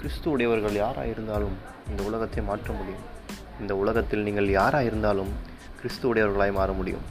கிறிஸ்து உடையவர்கள் யாராக இருந்தாலும் இந்த உலகத்தை மாற்ற முடியும். இந்த உலகத்தில் நீங்கள் யாராக இருந்தாலும் கிறிஸ்து உடையவர்களாய் மாற முடியும்.